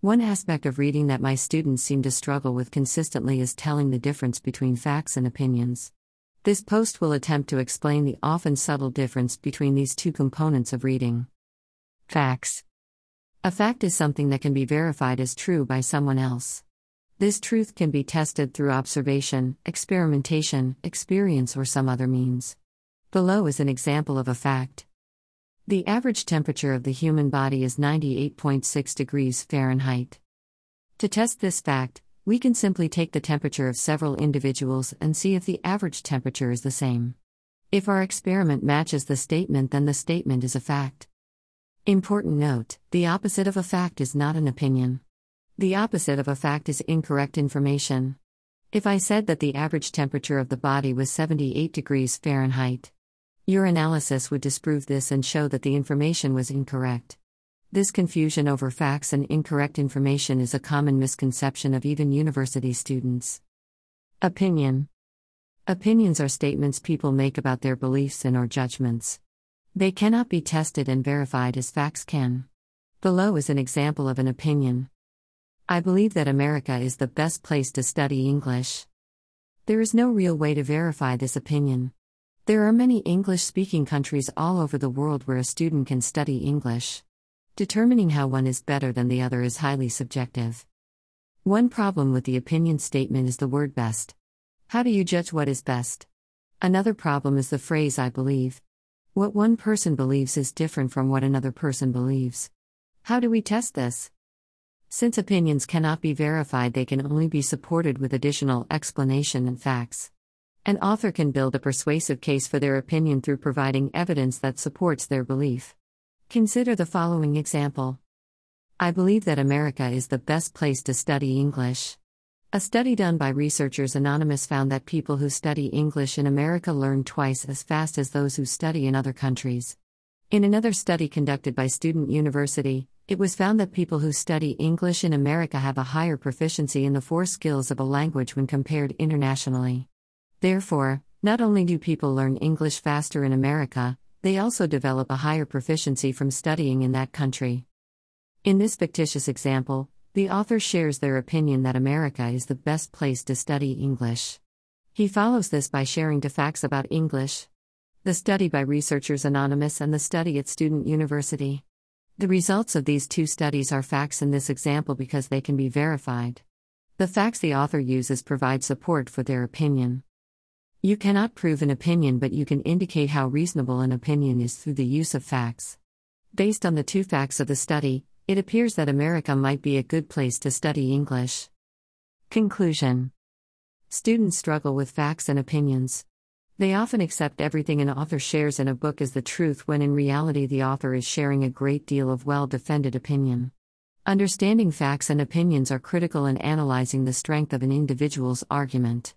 One aspect of reading that my students seem to struggle with consistently is telling the difference between facts and opinions. This post will attempt to explain the often subtle difference between these two components of reading. Facts A fact is something that can be verified as true by someone else. This truth can be tested through observation, experimentation, experience, or some other means. Below is an example of a fact. The average temperature of the human body is 98.6 degrees Fahrenheit. To test this fact, we can simply take the temperature of several individuals and see if the average temperature is the same. If our experiment matches the statement, then the statement is a fact. Important note the opposite of a fact is not an opinion. The opposite of a fact is incorrect information. If I said that the average temperature of the body was 78 degrees Fahrenheit, your analysis would disprove this and show that the information was incorrect. This confusion over facts and incorrect information is a common misconception of even university students. Opinion Opinions are statements people make about their beliefs and or judgments. They cannot be tested and verified as facts can. Below is an example of an opinion. I believe that America is the best place to study English. There is no real way to verify this opinion. There are many English speaking countries all over the world where a student can study English. Determining how one is better than the other is highly subjective. One problem with the opinion statement is the word best. How do you judge what is best? Another problem is the phrase I believe. What one person believes is different from what another person believes. How do we test this? Since opinions cannot be verified, they can only be supported with additional explanation and facts. An author can build a persuasive case for their opinion through providing evidence that supports their belief. Consider the following example I believe that America is the best place to study English. A study done by Researchers Anonymous found that people who study English in America learn twice as fast as those who study in other countries. In another study conducted by Student University, it was found that people who study English in America have a higher proficiency in the four skills of a language when compared internationally. Therefore, not only do people learn English faster in America, they also develop a higher proficiency from studying in that country. In this fictitious example, the author shares their opinion that America is the best place to study English. He follows this by sharing two facts about English the study by Researchers Anonymous and the study at Student University. The results of these two studies are facts in this example because they can be verified. The facts the author uses provide support for their opinion. You cannot prove an opinion, but you can indicate how reasonable an opinion is through the use of facts. Based on the two facts of the study, it appears that America might be a good place to study English. Conclusion Students struggle with facts and opinions. They often accept everything an author shares in a book as the truth when in reality the author is sharing a great deal of well defended opinion. Understanding facts and opinions are critical in analyzing the strength of an individual's argument.